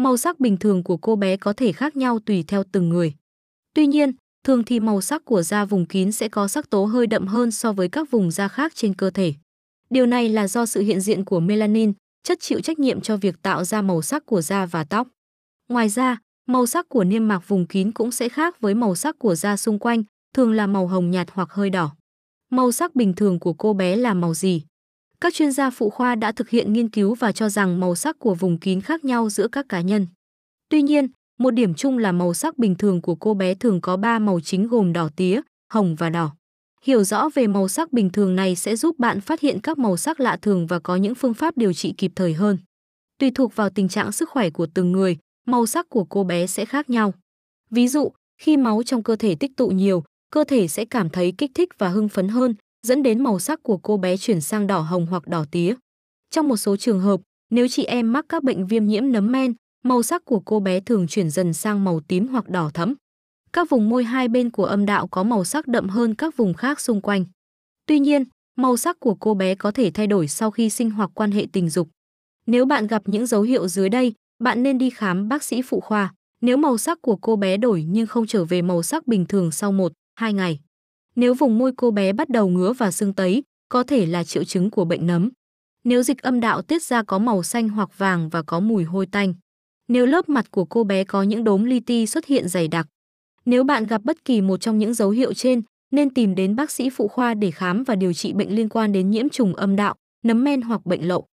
Màu sắc bình thường của cô bé có thể khác nhau tùy theo từng người. Tuy nhiên, thường thì màu sắc của da vùng kín sẽ có sắc tố hơi đậm hơn so với các vùng da khác trên cơ thể. Điều này là do sự hiện diện của melanin, chất chịu trách nhiệm cho việc tạo ra màu sắc của da và tóc. Ngoài ra, màu sắc của niêm mạc vùng kín cũng sẽ khác với màu sắc của da xung quanh, thường là màu hồng nhạt hoặc hơi đỏ. Màu sắc bình thường của cô bé là màu gì? Các chuyên gia phụ khoa đã thực hiện nghiên cứu và cho rằng màu sắc của vùng kín khác nhau giữa các cá nhân. Tuy nhiên, một điểm chung là màu sắc bình thường của cô bé thường có 3 màu chính gồm đỏ tía, hồng và đỏ. Hiểu rõ về màu sắc bình thường này sẽ giúp bạn phát hiện các màu sắc lạ thường và có những phương pháp điều trị kịp thời hơn. Tùy thuộc vào tình trạng sức khỏe của từng người, màu sắc của cô bé sẽ khác nhau. Ví dụ, khi máu trong cơ thể tích tụ nhiều, cơ thể sẽ cảm thấy kích thích và hưng phấn hơn, dẫn đến màu sắc của cô bé chuyển sang đỏ hồng hoặc đỏ tía. Trong một số trường hợp, nếu chị em mắc các bệnh viêm nhiễm nấm men, màu sắc của cô bé thường chuyển dần sang màu tím hoặc đỏ thẫm. Các vùng môi hai bên của âm đạo có màu sắc đậm hơn các vùng khác xung quanh. Tuy nhiên, màu sắc của cô bé có thể thay đổi sau khi sinh hoặc quan hệ tình dục. Nếu bạn gặp những dấu hiệu dưới đây, bạn nên đi khám bác sĩ phụ khoa. Nếu màu sắc của cô bé đổi nhưng không trở về màu sắc bình thường sau 1, 2 ngày. Nếu vùng môi cô bé bắt đầu ngứa và sưng tấy, có thể là triệu chứng của bệnh nấm. Nếu dịch âm đạo tiết ra có màu xanh hoặc vàng và có mùi hôi tanh. Nếu lớp mặt của cô bé có những đốm li ti xuất hiện dày đặc. Nếu bạn gặp bất kỳ một trong những dấu hiệu trên, nên tìm đến bác sĩ phụ khoa để khám và điều trị bệnh liên quan đến nhiễm trùng âm đạo, nấm men hoặc bệnh lậu.